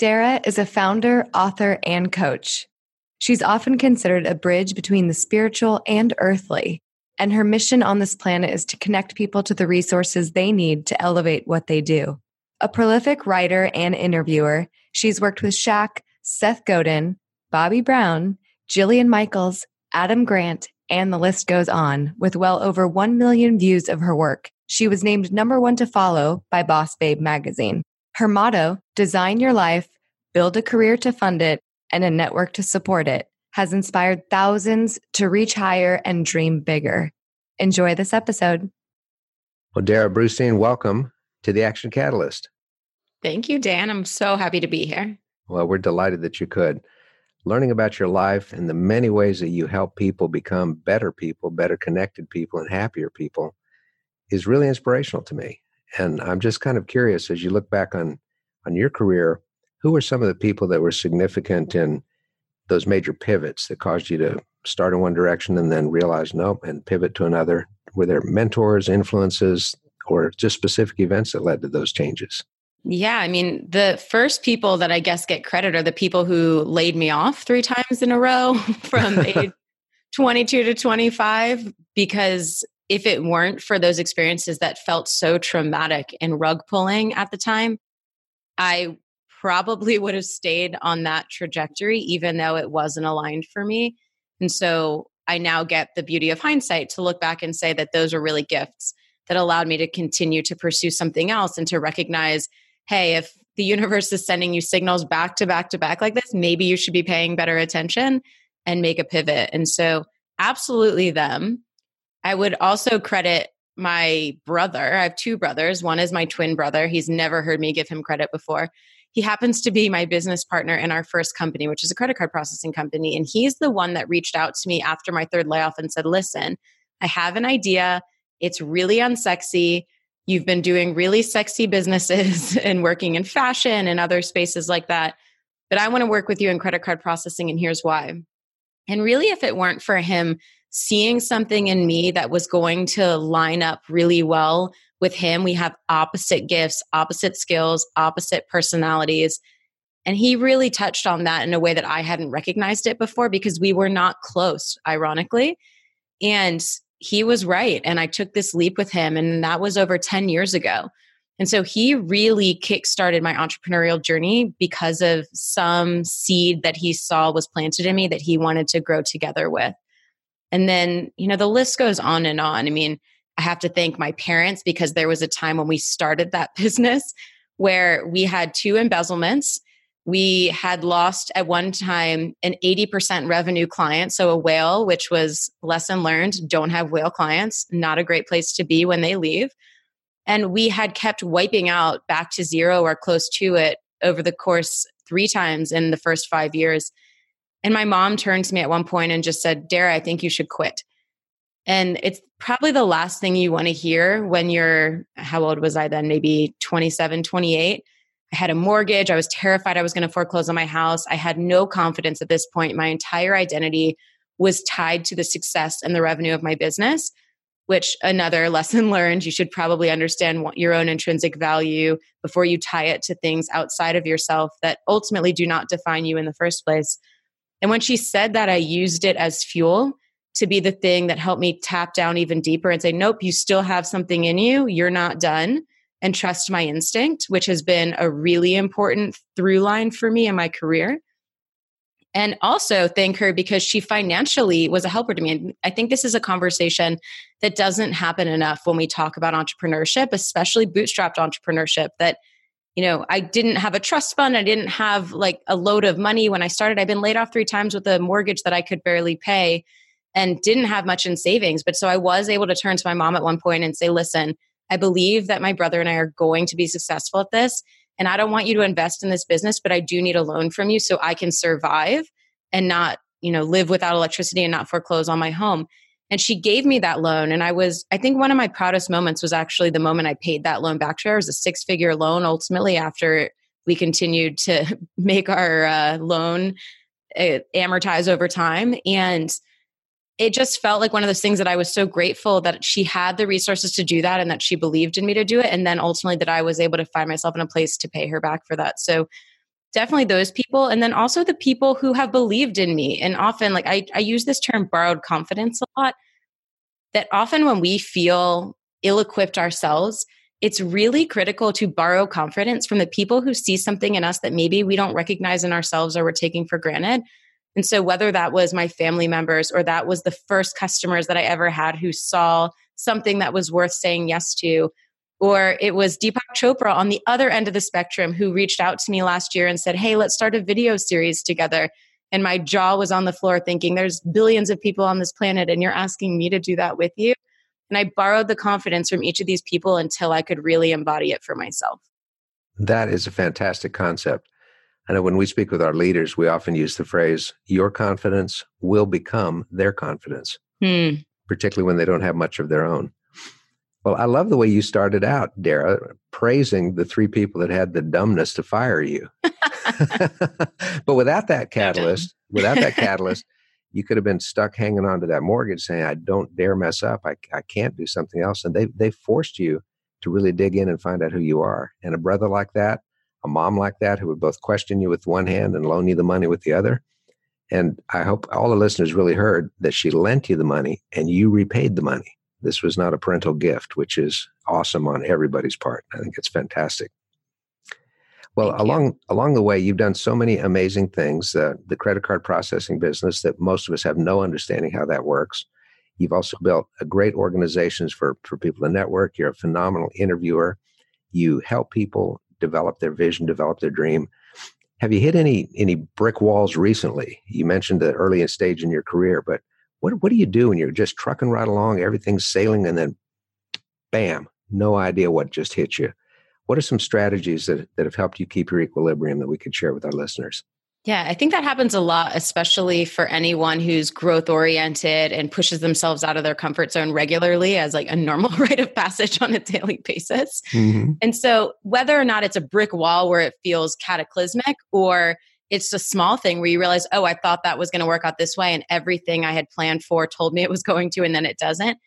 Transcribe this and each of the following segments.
Darrah is a founder, author, and coach. She's often considered a bridge between the spiritual and earthly, and her mission on this planet is to connect people to the resources they need to elevate what they do. A prolific writer and interviewer, she's worked with Shaq, Seth Godin, Bobbi Brown, Jillian Michaels, Adam Grant, and the list goes on, with well over 1 million views of her work. She was named number one to follow by BossBabe magazine. Her motto, design your life, build a career to fund it, and a network to support it, has inspired thousands to reach higher and dream bigger. Enjoy this episode. Well, Darrah Brustein, welcome to the Action Catalyst. Thank you, Dan. I'm so happy to be here. Well, we're delighted that you could. Learning about your life and the many ways that you help people become better people, better connected people, and happier people is really inspirational to me. And I'm just kind of curious as you look back on on your career, who were some of the people that were significant in those major pivots that caused you to start in one direction and then realize nope and pivot to another? Were there mentors, influences, or just specific events that led to those changes? Yeah, I mean, the first people that I guess get credit are the people who laid me off three times in a row from age 22 to 25 because if it weren't for those experiences that felt so traumatic and rug pulling at the time, I probably would have stayed on that trajectory, even though it wasn't aligned for me. And so I now get the beauty of hindsight to look back and say that those are really gifts that allowed me to continue to pursue something else and to recognize hey, if the universe is sending you signals back to back to back like this, maybe you should be paying better attention and make a pivot. And so, absolutely them. I would also credit my brother. I have two brothers. One is my twin brother. He's never heard me give him credit before. He happens to be my business partner in our first company, which is a credit card processing company. And he's the one that reached out to me after my third layoff and said, Listen, I have an idea. It's really unsexy. You've been doing really sexy businesses and working in fashion and other spaces like that. But I want to work with you in credit card processing. And here's why. And really, if it weren't for him seeing something in me that was going to line up really well with him. We have opposite gifts, opposite skills, opposite personalities. And he really touched on that in a way that I hadn't recognized it before because we were not close, ironically. And he was right. And I took this leap with him, and that was over 10 years ago. And so he really kickstarted my entrepreneurial journey because of some seed that he saw was planted in me that he wanted to grow together with. And then, you know, the list goes on and on. I mean, I have to thank my parents because there was a time when we started that business where we had two embezzlements. We had lost at one time an 80% revenue client. So a whale, which was lesson learned, don't have whale clients, not a great place to be when they leave. And we had kept wiping out back to zero or close to it over the course three times in the first five years. And my mom turned to me at one point and just said, Darrah, I think you should quit. And it's probably the last thing you want to hear when you're, how old was I then? Maybe 27, 28. I had a mortgage. I was terrified I was going to foreclose on my house. I had no confidence at this point. My entire identity was tied to the success and the revenue of my business, which another lesson learned. You should probably understand your own intrinsic value before you tie it to things outside of yourself that ultimately do not define you in the first place. And when she said that, I used it as fuel to be the thing that helped me tap down even deeper and say, nope, you still have something in you. You're not done. And trust my instinct, which has been a really important through line for me in my career. And also thank her because she financially was a helper to me. And I think this is a conversation that doesn't happen enough when we talk about entrepreneurship, especially bootstrapped entrepreneurship, that you know, I didn't have a trust fund. I didn't have like a load of money when I started. I've been laid off three times with a mortgage that I could barely pay and didn't have much in savings. But so I was able to turn to my mom at one point and say, listen, I believe that my brother and I are going to be successful at this. and I don't want you to invest in this business, but I do need a loan from you so I can survive and not, you know, live without electricity and not foreclose on my home. And she gave me that loan. And I was, I think one of my proudest moments was actually the moment I paid that loan back to her. It was a six figure loan ultimately after we continued to make our uh, loan uh, amortize over time. And it just felt like one of those things that I was so grateful that she had the resources to do that and that she believed in me to do it. And then ultimately that I was able to find myself in a place to pay her back for that. So definitely those people. And then also the people who have believed in me. And often, like I, I use this term borrowed confidence a lot, that often when we feel ill equipped ourselves, it's really critical to borrow confidence from the people who see something in us that maybe we don't recognize in ourselves or we're taking for granted and so, whether that was my family members or that was the first customers that I ever had who saw something that was worth saying yes to, or it was Deepak Chopra on the other end of the spectrum who reached out to me last year and said, Hey, let's start a video series together. And my jaw was on the floor thinking, There's billions of people on this planet, and you're asking me to do that with you. And I borrowed the confidence from each of these people until I could really embody it for myself. That is a fantastic concept. I know when we speak with our leaders, we often use the phrase, your confidence will become their confidence, hmm. particularly when they don't have much of their own. Well, I love the way you started out, Darrah, praising the three people that had the dumbness to fire you. but without that catalyst, without that catalyst, you could have been stuck hanging on to that mortgage saying, I don't dare mess up. I, I can't do something else. And they, they forced you to really dig in and find out who you are. And a brother like that, a mom like that who would both question you with one hand and loan you the money with the other. And I hope all the listeners really heard that she lent you the money and you repaid the money. This was not a parental gift, which is awesome on everybody's part. I think it's fantastic. Well, Thank along you. along the way, you've done so many amazing things. Uh, the credit card processing business that most of us have no understanding how that works. You've also built a great organizations for for people to network. You're a phenomenal interviewer. You help people develop their vision, develop their dream. Have you hit any any brick walls recently? You mentioned the early stage in your career, but what what do you do when you're just trucking right along, everything's sailing, and then bam, no idea what just hit you? What are some strategies that, that have helped you keep your equilibrium that we could share with our listeners? Yeah, I think that happens a lot, especially for anyone who's growth oriented and pushes themselves out of their comfort zone regularly as like a normal rite of passage on a daily basis. Mm-hmm. And so, whether or not it's a brick wall where it feels cataclysmic or it's a small thing where you realize, oh, I thought that was going to work out this way, and everything I had planned for told me it was going to, and then it doesn't.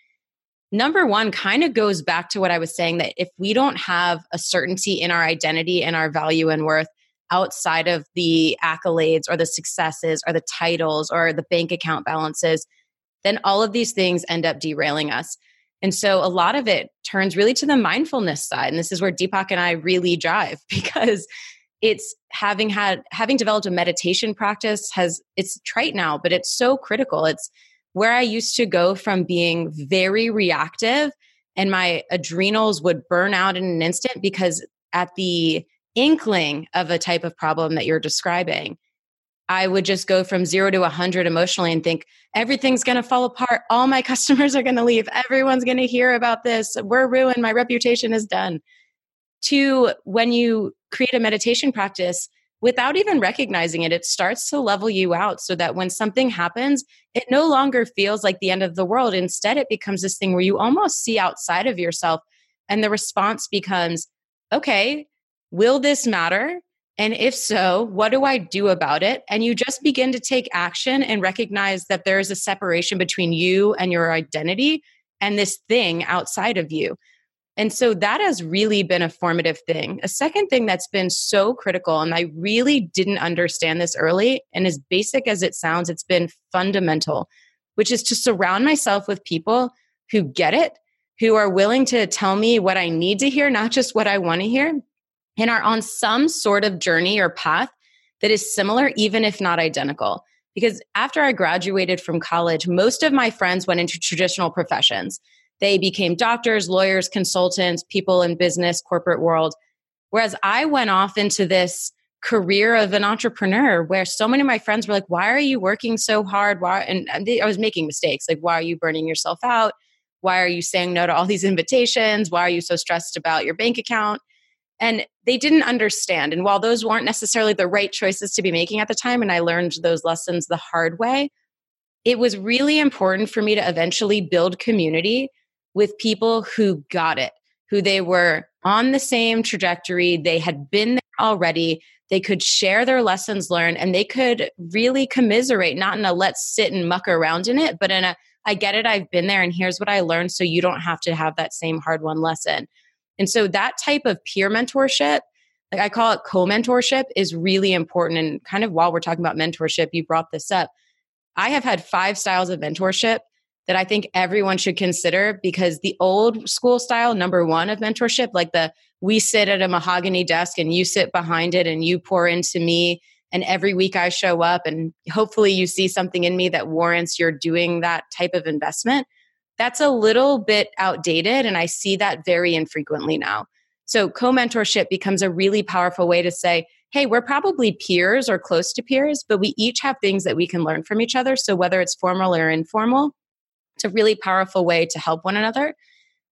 Number one kind of goes back to what I was saying that if we don't have a certainty in our identity and our value and worth, outside of the accolades or the successes or the titles or the bank account balances, then all of these things end up derailing us. And so a lot of it turns really to the mindfulness side. And this is where Deepak and I really drive because it's having had having developed a meditation practice has it's trite now, but it's so critical. It's where I used to go from being very reactive and my adrenals would burn out in an instant because at the inkling of a type of problem that you're describing, I would just go from zero to 100 emotionally and think everything's going to fall apart. All my customers are going to leave. Everyone's going to hear about this. We're ruined. My reputation is done. To when you create a meditation practice, without even recognizing it, it starts to level you out so that when something happens, it no longer feels like the end of the world. Instead, it becomes this thing where you almost see outside of yourself. And the response becomes, okay, Will this matter? And if so, what do I do about it? And you just begin to take action and recognize that there is a separation between you and your identity and this thing outside of you. And so that has really been a formative thing. A second thing that's been so critical, and I really didn't understand this early, and as basic as it sounds, it's been fundamental, which is to surround myself with people who get it, who are willing to tell me what I need to hear, not just what I want to hear, and are on some sort of journey or path that is similar, even if not identical. Because after I graduated from college, most of my friends went into traditional professions. They became doctors, lawyers, consultants, people in business, corporate world. Whereas I went off into this career of an entrepreneur where so many of my friends were like, why are you working so hard? Why? And I was making mistakes. Like, why are you burning yourself out? Why are you saying no to all these invitations? Why are you so stressed about your bank account? And they didn't understand. And while those weren't necessarily the right choices to be making at the time, and I learned those lessons the hard way, it was really important for me to eventually build community with people who got it, who they were on the same trajectory, they had been there already, they could share their lessons learned, and they could really commiserate, not in a let's sit and muck around in it, but in a I get it, I've been there, and here's what I learned, so you don't have to have that same hard won lesson. And so that type of peer mentorship, like I call it co mentorship, is really important. And kind of while we're talking about mentorship, you brought this up. I have had five styles of mentorship that I think everyone should consider because the old school style, number one of mentorship, like the we sit at a mahogany desk and you sit behind it and you pour into me. And every week I show up and hopefully you see something in me that warrants you're doing that type of investment. That's a little bit outdated. And I see that very infrequently now. So co mentorship becomes a really powerful way to say, hey, we're probably peers or close to peers, but we each have things that we can learn from each other. So whether it's formal or informal, it's a really powerful way to help one another.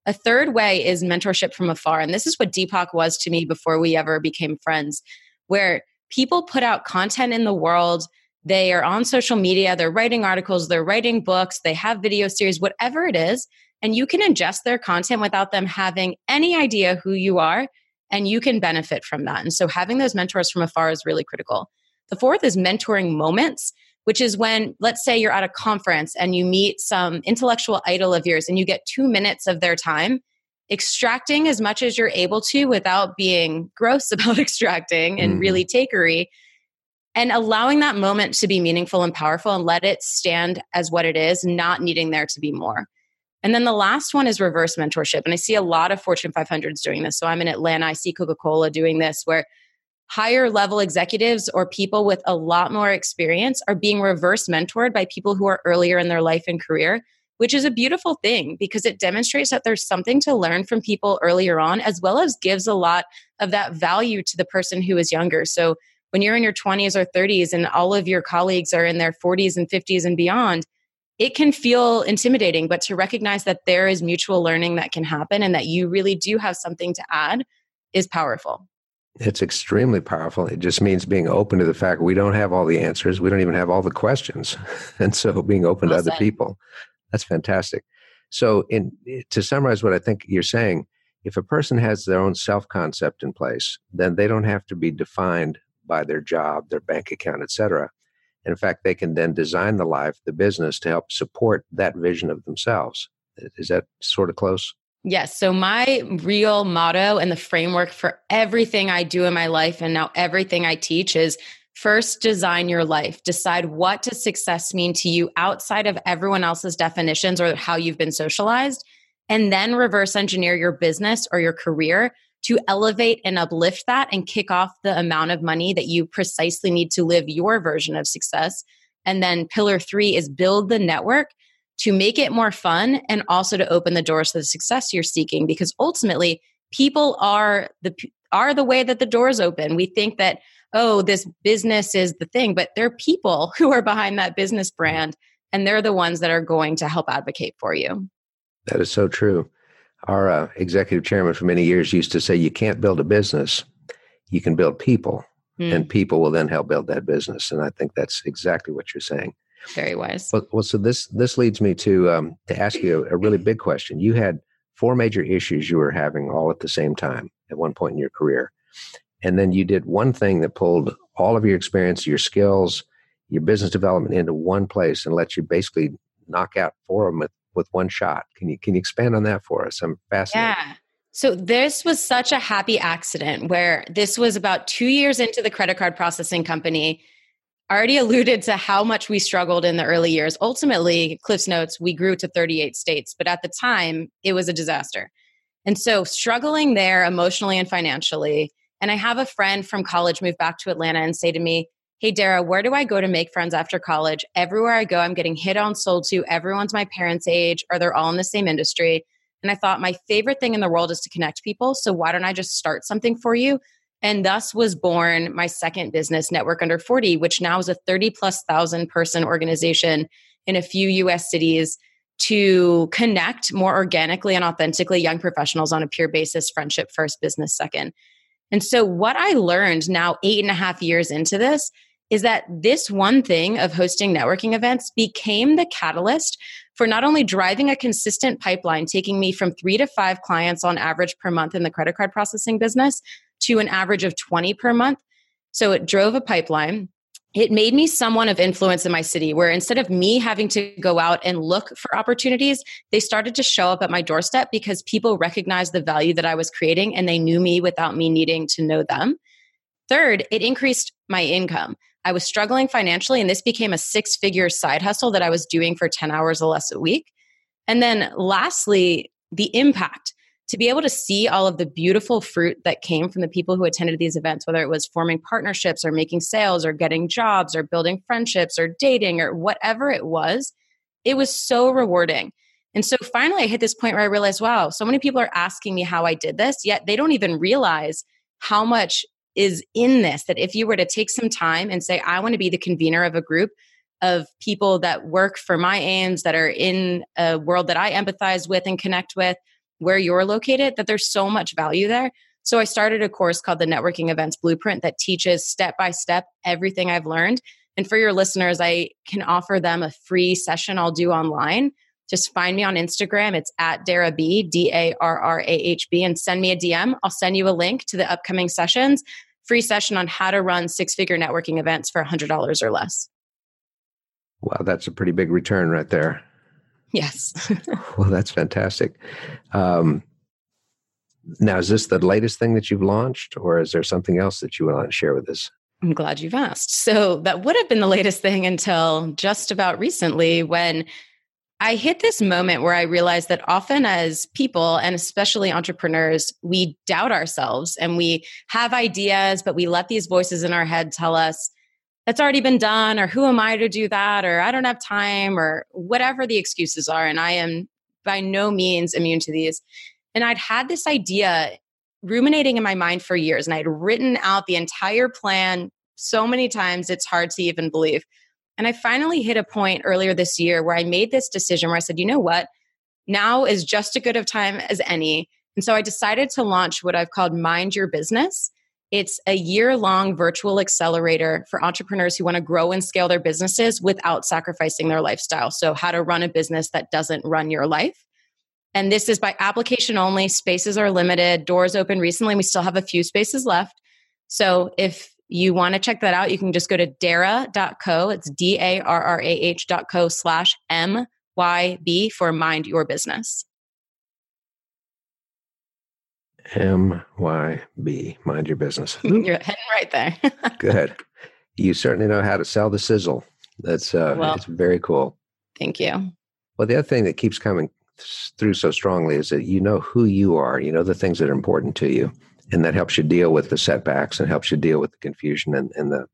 A third way is mentorship from afar. And this is what Deepak was to me before we ever became friends, where people put out content in the world. They are on social media, they're writing articles, they're writing books, they have video series, whatever it is. And you can ingest their content without them having any idea who you are and you can benefit from that. And so having those mentors from afar is really critical. The fourth is mentoring moments, which is when, let's say, you're at a conference and you meet some intellectual idol of yours and you get two minutes of their time, extracting as much as you're able to without being gross about extracting and mm. really takery. And allowing that moment to be meaningful and powerful and let it stand as what it is, not needing there to be more. And then the last one is reverse mentorship. And I see a lot of Fortune 500s doing this. So I'm in Atlanta, I see Coca Cola doing this, where higher level executives or people with a lot more experience are being reverse mentored by people who are earlier in their life and career, which is a beautiful thing because it demonstrates that there's something to learn from people earlier on, as well as gives a lot of that value to the person who is younger. So when you're in your 20s or 30s and all of your colleagues are in their 40s and 50s and beyond, it can feel intimidating, but to recognize that there is mutual learning that can happen and that you really do have something to add is powerful. It's extremely powerful. It just means being open to the fact we don't have all the answers. We don't even have all the questions. And so being open well to said. other people. That's fantastic. So in to summarize what I think you're saying, if a person has their own self-concept in place, then they don't have to be defined by their job, their bank account, etc in fact, they can then design the life, the business to help support that vision of themselves. Is that sort of close? Yes. So, my real motto and the framework for everything I do in my life and now everything I teach is first design your life. Decide what does success mean to you outside of everyone else's definitions or how you've been socialized. And then reverse engineer your business or your career to elevate and uplift that and kick off the amount of money that you precisely need to live your version of success. And then pillar three is build the network to make it more fun and also to open the doors to the success you're seeking because ultimately people are the are the way that the doors open. We think that oh this business is the thing, but there are people who are behind that business brand and they're the ones that are going to help advocate for you. That is so true our uh, executive chairman for many years used to say, "You can't build a business; you can build people, mm. and people will then help build that business." And I think that's exactly what you're saying. Very wise. Well, well so this this leads me to um, to ask you a, a really big question. You had four major issues you were having all at the same time at one point in your career, and then you did one thing that pulled all of your experience, your skills, your business development into one place and let you basically knock out four of them at with one shot. Can you can you expand on that for us? I'm fascinated. Yeah. So this was such a happy accident where this was about 2 years into the credit card processing company. Already alluded to how much we struggled in the early years. Ultimately, Cliff's Notes, we grew to 38 states, but at the time, it was a disaster. And so, struggling there emotionally and financially. And I have a friend from college move back to Atlanta and say to me, Hey, Darrah, where do I go to make friends after college? Everywhere I go, I'm getting hit on, sold to. Everyone's my parents' age, or they're all in the same industry. And I thought my favorite thing in the world is to connect people. So why don't I just start something for you? And thus was born my second business, Network Under 40, which now is a 30 plus thousand person organization in a few US cities to connect more organically and authentically young professionals on a peer basis, friendship first, business second. And so, what I learned now, eight and a half years into this, is that this one thing of hosting networking events became the catalyst for not only driving a consistent pipeline, taking me from three to five clients on average per month in the credit card processing business to an average of 20 per month. So it drove a pipeline. It made me someone of influence in my city where instead of me having to go out and look for opportunities, they started to show up at my doorstep because people recognized the value that I was creating and they knew me without me needing to know them. Third, it increased my income. I was struggling financially, and this became a six figure side hustle that I was doing for 10 hours or less a week. And then lastly, the impact to be able to see all of the beautiful fruit that came from the people who attended these events, whether it was forming partnerships or making sales or getting jobs or building friendships or dating or whatever it was, it was so rewarding. And so finally, I hit this point where I realized, wow, so many people are asking me how I did this, yet they don't even realize how much is in this that if you were to take some time and say i want to be the convener of a group of people that work for my aims that are in a world that i empathize with and connect with where you're located that there's so much value there so i started a course called the networking events blueprint that teaches step by step everything i've learned and for your listeners i can offer them a free session i'll do online just find me on Instagram. It's at Darrah B, D A R R A H B, and send me a DM. I'll send you a link to the upcoming sessions, free session on how to run six figure networking events for $100 or less. Wow, that's a pretty big return right there. Yes. well, that's fantastic. Um, now, is this the latest thing that you've launched, or is there something else that you want to share with us? I'm glad you've asked. So, that would have been the latest thing until just about recently when I hit this moment where I realized that often as people and especially entrepreneurs, we doubt ourselves and we have ideas, but we let these voices in our head tell us, that's already been done, or who am I to do that, or I don't have time, or whatever the excuses are. And I am by no means immune to these. And I'd had this idea ruminating in my mind for years, and I'd written out the entire plan so many times, it's hard to even believe. And I finally hit a point earlier this year where I made this decision where I said, you know what? Now is just as good of time as any. And so I decided to launch what I've called Mind Your Business. It's a year long virtual accelerator for entrepreneurs who want to grow and scale their businesses without sacrificing their lifestyle. So, how to run a business that doesn't run your life. And this is by application only. Spaces are limited, doors open recently. We still have a few spaces left. So, if you want to check that out, you can just go to darrah.co. It's D A R R A H.co slash M Y B for Mind Your Business. M Y B, Mind Your Business. You're heading right there. Good. You certainly know how to sell the sizzle. That's uh, well, it's very cool. Thank you. Well, the other thing that keeps coming through so strongly is that you know who you are. You know the things that are important to you and that helps you deal with the setbacks and helps you deal with the confusion and, and the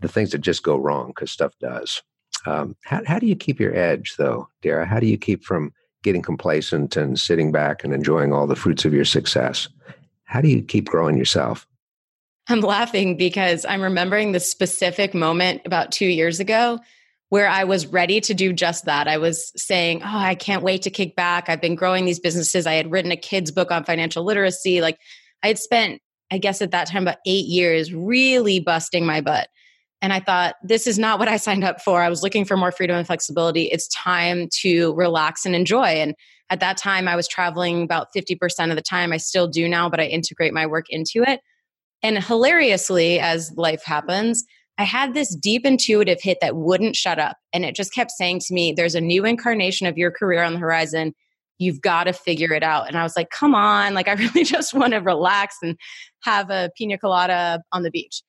the things that just go wrong because stuff does. Um, how, how do you keep your edge, though, Darrah? How do you keep from getting complacent and sitting back and enjoying all the fruits of your success? How do you keep growing yourself? I'm laughing because I'm remembering the specific moment about two years ago where I was ready to do just that. I was saying, Oh, I can't wait to kick back. I've been growing these businesses. I had written a kid's book on financial literacy. Like I had spent, I guess at that time, about eight years really busting my butt. And I thought, this is not what I signed up for. I was looking for more freedom and flexibility. It's time to relax and enjoy. And at that time, I was traveling about 50% of the time. I still do now, but I integrate my work into it. And hilariously, as life happens, I had this deep intuitive hit that wouldn't shut up. And it just kept saying to me, there's a new incarnation of your career on the horizon. You've got to figure it out. And I was like, come on. Like, I really just want to relax and have a pina colada on the beach.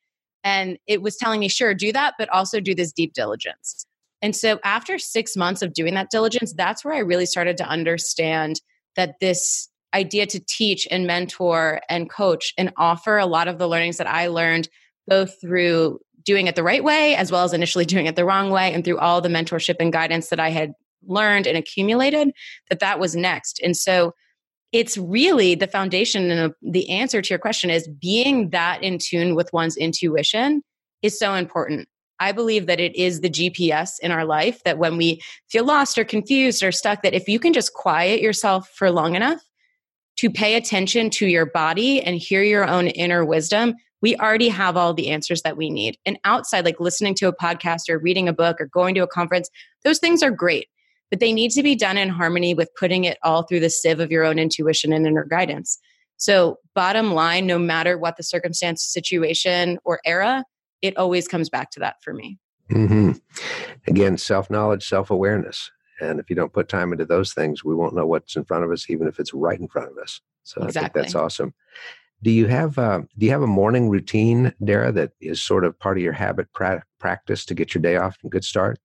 And it was telling me, sure, do that, but also do this deep diligence. And so after six months of doing that diligence, that's where I really started to understand that this idea to teach and mentor and coach and offer a lot of the learnings that I learned both through doing it the right way as well as initially doing it the wrong way and through all the mentorship and guidance that I had learned and accumulated that that was next. And so it's really the foundation and uh, the answer to your question is being that in tune with one's intuition is so important. I believe that it is the GPS in our life that when we feel lost or confused or stuck, that if you can just quiet yourself for long enough, to pay attention to your body and hear your own inner wisdom, we already have all the answers that we need. And outside, like listening to a podcast or reading a book or going to a conference, those things are great, but they need to be done in harmony with putting it all through the sieve of your own intuition and inner guidance. So, bottom line, no matter what the circumstance, situation, or era, it always comes back to that for me. Mm-hmm. Again, self knowledge, self awareness. And if you don't put time into those things, we won't know what's in front of us, even if it's right in front of us. So exactly. I think that's awesome. Do you have uh, do you have a morning routine, Darrah, that is sort of part of your habit pra- practice to get your day off and good start?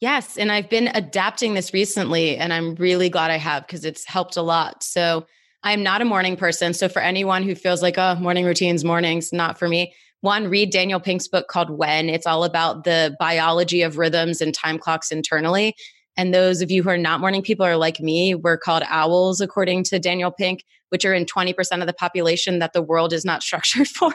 Yes, and I've been adapting this recently, and I'm really glad I have because it's helped a lot. So I'm not a morning person. So for anyone who feels like, oh, morning routines, mornings, not for me. One, read Daniel Pink's book called When. It's all about the biology of rhythms and time clocks internally. And those of you who are not morning people are like me, we're called owls, according to Daniel Pink, which are in 20% of the population that the world is not structured for.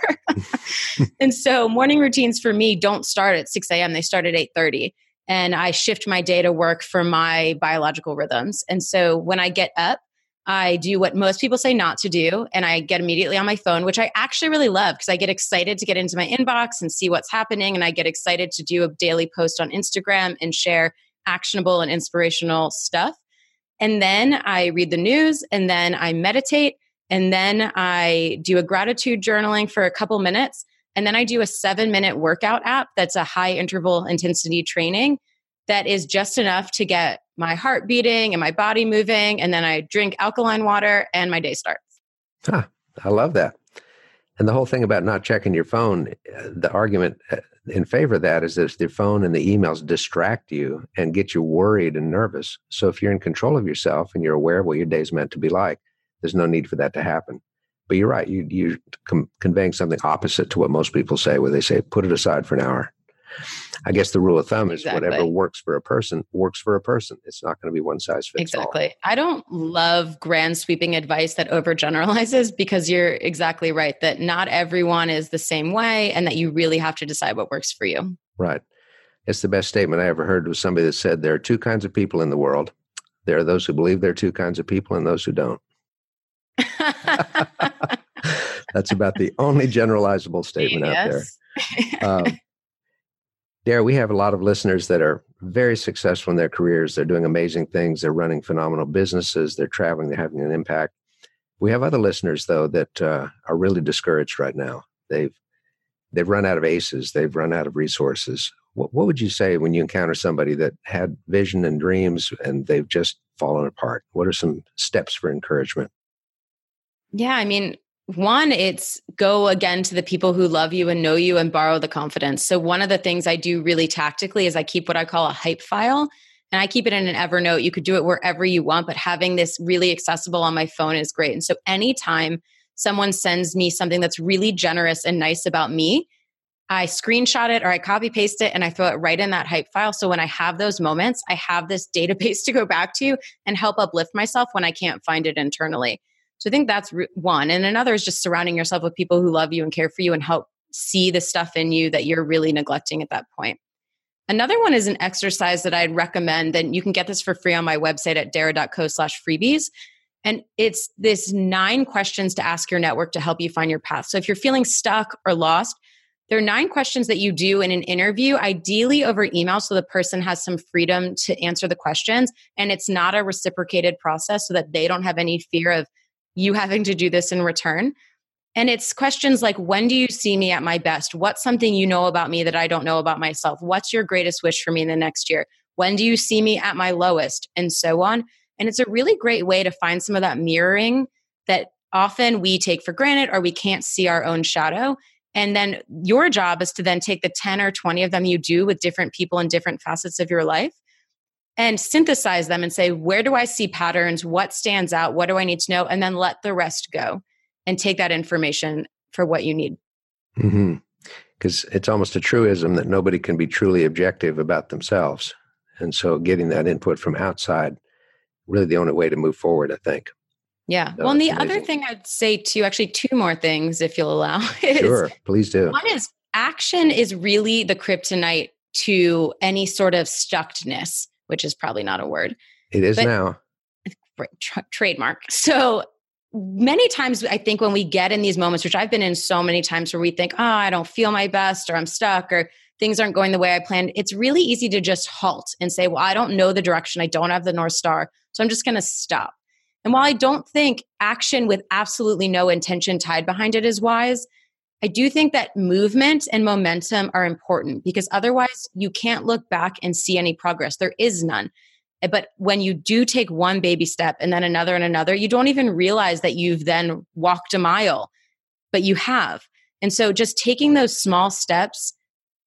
and so morning routines for me don't start at 6 a.m. They start at 8:30. And I shift my day to work for my biological rhythms. And so when I get up, I do what most people say not to do, and I get immediately on my phone, which I actually really love because I get excited to get into my inbox and see what's happening. And I get excited to do a daily post on Instagram and share actionable and inspirational stuff. And then I read the news and then I meditate and then I do a gratitude journaling for a couple minutes. And then I do a seven minute workout app that's a high interval intensity training that is just enough to get my heart beating and my body moving. And then I drink alkaline water and my day starts. Huh, I love that. And the whole thing about not checking your phone, uh, the argument uh, in favor of that is that the phone and the emails distract you and get you worried and nervous. So if you're in control of yourself and you're aware of what your day's meant to be like, there's no need for that to happen. But you're right. You, you're com- conveying something opposite to what most people say, where they say, put it aside for an hour. I guess the rule of thumb is exactly. whatever works for a person works for a person. It's not going to be one size fits exactly. all. Exactly. I don't love grand sweeping advice that overgeneralizes because you're exactly right that not everyone is the same way and that you really have to decide what works for you. Right. It's the best statement I ever heard was somebody that said there are two kinds of people in the world. There are those who believe there are two kinds of people and those who don't. That's about the only generalizable statement yes. out there. Um, Darrah, we have a lot of listeners that are very successful in their careers. They're doing amazing things. They're running phenomenal businesses. They're traveling. They're having an impact. We have other listeners though that uh, are really discouraged right now. They've they've run out of aces. They've run out of resources. What, what would you say when you encounter somebody that had vision and dreams and they've just fallen apart? What are some steps for encouragement? Yeah, I mean, one, it's go again to the people who love you and know you and borrow the confidence. So, one of the things I do really tactically is I keep what I call a hype file and I keep it in an Evernote. You could do it wherever you want, but having this really accessible on my phone is great. And so, anytime someone sends me something that's really generous and nice about me, I screenshot it or I copy paste it and I throw it right in that hype file. So when I have those moments, I have this database to go back to and help uplift myself when I can't find it internally. So I think that's one. And another is just surrounding yourself with people who love you and care for you and help see the stuff in you that you're really neglecting at that point. Another one is an exercise that I'd recommend, and you can get this for free on my website at darrah.co slash freebies. And it's this nine questions to ask your network to help you find your path. So if you're feeling stuck or lost, there are nine questions that you do in an interview, ideally over email, so the person has some freedom to answer the questions. And it's not a reciprocated process so that they don't have any fear of you having to do this in return. And it's questions like when do you see me at my best? What's something you know about me that I don't know about myself? What's your greatest wish for me in the next year? When do you see me at my lowest? And so on. And it's a really great way to find some of that mirroring that often we take for granted or we can't see our own shadow. And then your job is to then take the 10 or 20 of them you do with different people in different facets of your life and synthesize them and say, where do I see patterns? What stands out? What do I need to know? And then let the rest go and take that information for what you need. Because mm-hmm. it's almost a truism that nobody can be truly objective about themselves. And so getting that input from outside, really the only way to move forward, I think. Yeah. well, and the amazing. other thing I'd say too, actually, two more things, if you'll allow. Is, sure, please do. One is action is really the kryptonite to any sort of stuckedness which is probably not a word. It is now. Tra- trademark. So many times I think when we get in these moments, which I've been in so many times where we think, oh, I don't feel my best or I'm stuck or things aren't going the way I planned, it's really easy to just halt and say, well, I don't know the direction. I don't have the North Star. So I'm just going to stop. And while I don't think action with absolutely no intention tied behind it is wise, I do think that movement and momentum are important because otherwise you can't look back and see any progress. There is none. Eh, but when you do take one baby step and then another and another, you don't even realize that you've then walked a mile, but you have. And so just taking those small steps,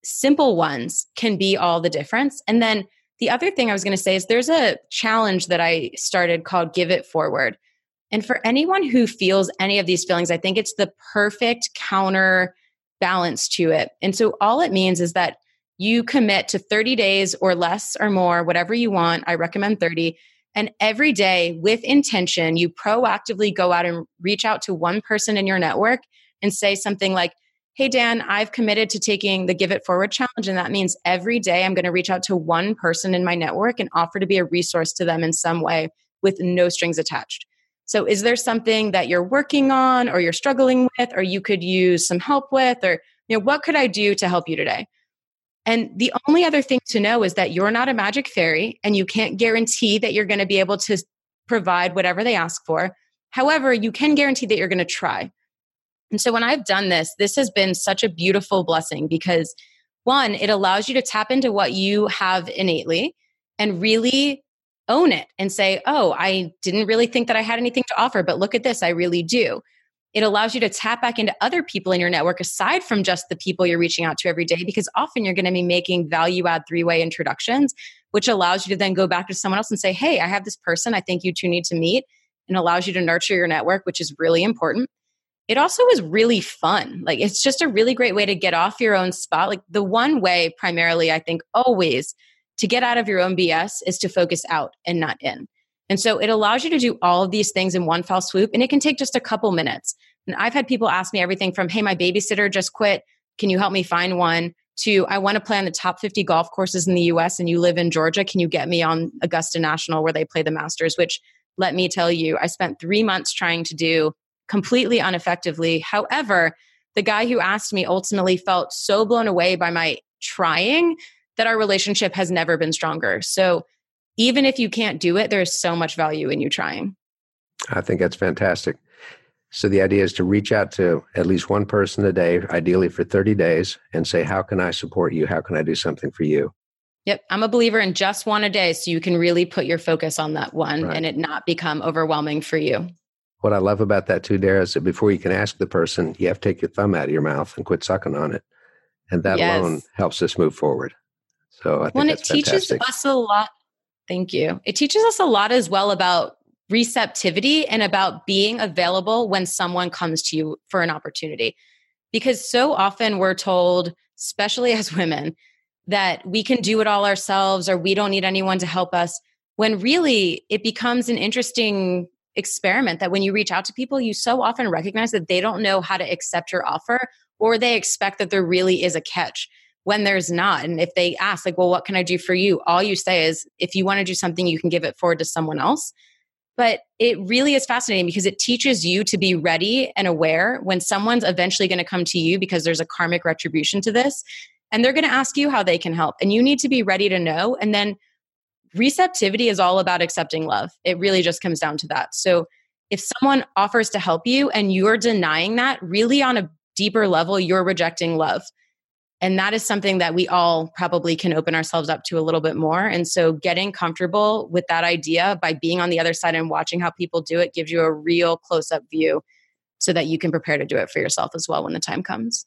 simple ones, can be all the difference. And then the other thing I was going to say is there's a challenge that I started called Give It Forward. And for anyone who feels any of these feelings, I think it's the perfect counter balance to it. And so all it means is that you commit to 30 days or less or more, whatever you want. I recommend 30. And every day with intention, you proactively go out and reach out to one person in your network and say something like, Hey, Dan, I've committed to taking the Give It Forward challenge. And that means every day I'm going to reach out to one person in my network and offer to be a resource to them in some way with no strings attached. So, is there something that you're working on or you're struggling with, or you could use some help with, or you know, what could I do to help you today? And the only other thing to know is that you're not a magic fairy and you can't guarantee that you're going to be able to provide whatever they ask for. However, you can guarantee that you're going to try. And so when I've done this, this has been such a beautiful blessing because one, it allows you to tap into what you have innately and really own it and say, oh, I didn't really think that I had anything to offer, but look at this, I really do. It allows you to tap back into other people in your network aside from just the people you're reaching out to every day because often you're going to be making value add three way introductions which allows you to then go back to someone else and say hey i have this person i think you two need to meet and allows you to nurture your network which is really important. It also is really fun like it's just a really great way to get off your own spot like the one way primarily i think always to get out of your own bs is to focus out and not in and so it allows you to do all of these things in one fell swoop, and it can take just a couple minutes. And I've had people ask me everything from, hey, my babysitter just quit. Can you help me find one? To, I want to play on the top 50 golf courses in the US and you live in Georgia. Can you get me on Augusta National where they play the Masters? Which, let me tell you, I spent three months trying to do completely ineffectively. However, the guy who asked me ultimately felt so blown away by my trying that our relationship has never been stronger. So, even if you can't do it, there's so much value in you trying. I think that's fantastic. So the idea is to reach out to at least one person a day, ideally for 30 days, and say, How can I support you? How can I do something for you? Yep. I'm a believer in just one a day so you can really put your focus on that one right. and it not become overwhelming for you. What I love about that too, Darrah, is that before you can ask the person, you have to take your thumb out of your mouth and quit sucking on it. And that yes. alone helps us move forward. So I think when it teaches fantastic. us a lot Thank you. It teaches us a lot as well about receptivity and about being available when someone comes to you for an opportunity. Because so often we're told, especially as women, that we can do it all ourselves or we don't need anyone to help us. When really it becomes an interesting experiment that when you reach out to people, you so often recognize that they don't know how to accept your offer or they expect that there really is a catch when there's not. And if they ask, like, well, what can I do for you? All you say is, if you want to do something, you can give it forward to someone else. But it really is fascinating because it teaches you to be ready and aware when someone's eventually going to come to you because there's a karmic retribution to this. And they're going to ask you how they can help. And you need to be ready to know. And then receptivity is all about accepting love. It really just comes down to that. So if someone offers to help you and you're denying that, really on a deeper level, you're rejecting love. And that is something that we all probably can open ourselves up to a little bit more. And so getting comfortable with that idea by being on the other side and watching how people do it gives you a real close up view so that you can prepare to do it for yourself as well when the time comes.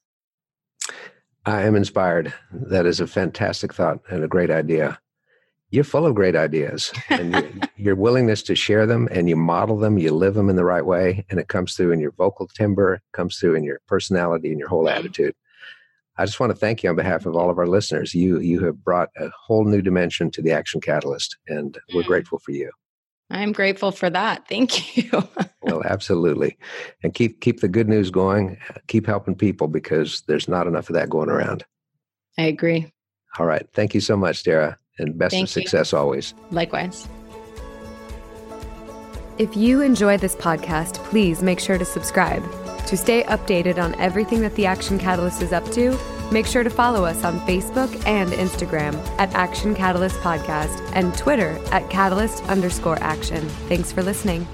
I am inspired. That is a fantastic thought and a great idea. You're full of great ideas, and your, your willingness to share them and you model them, you live them in the right way, and it comes through in your vocal timbre, comes through in your personality and your whole attitude. I just want to thank you on behalf of all of our listeners. You you have brought a whole new dimension to the Action Catalyst, and we're grateful for you. I'm grateful for that. Thank you. well, absolutely, and keep keep the good news going. Keep helping people because there's not enough of that going around. I agree. All right. Thank you so much, Darrah, and best thank of success you. always. Likewise. If you enjoy this podcast, please make sure to subscribe. To stay updated on everything that the Action Catalyst is up to, make sure to follow us on Facebook and Instagram at Action Catalyst Podcast and Twitter at Catalyst underscore action. Thanks for listening.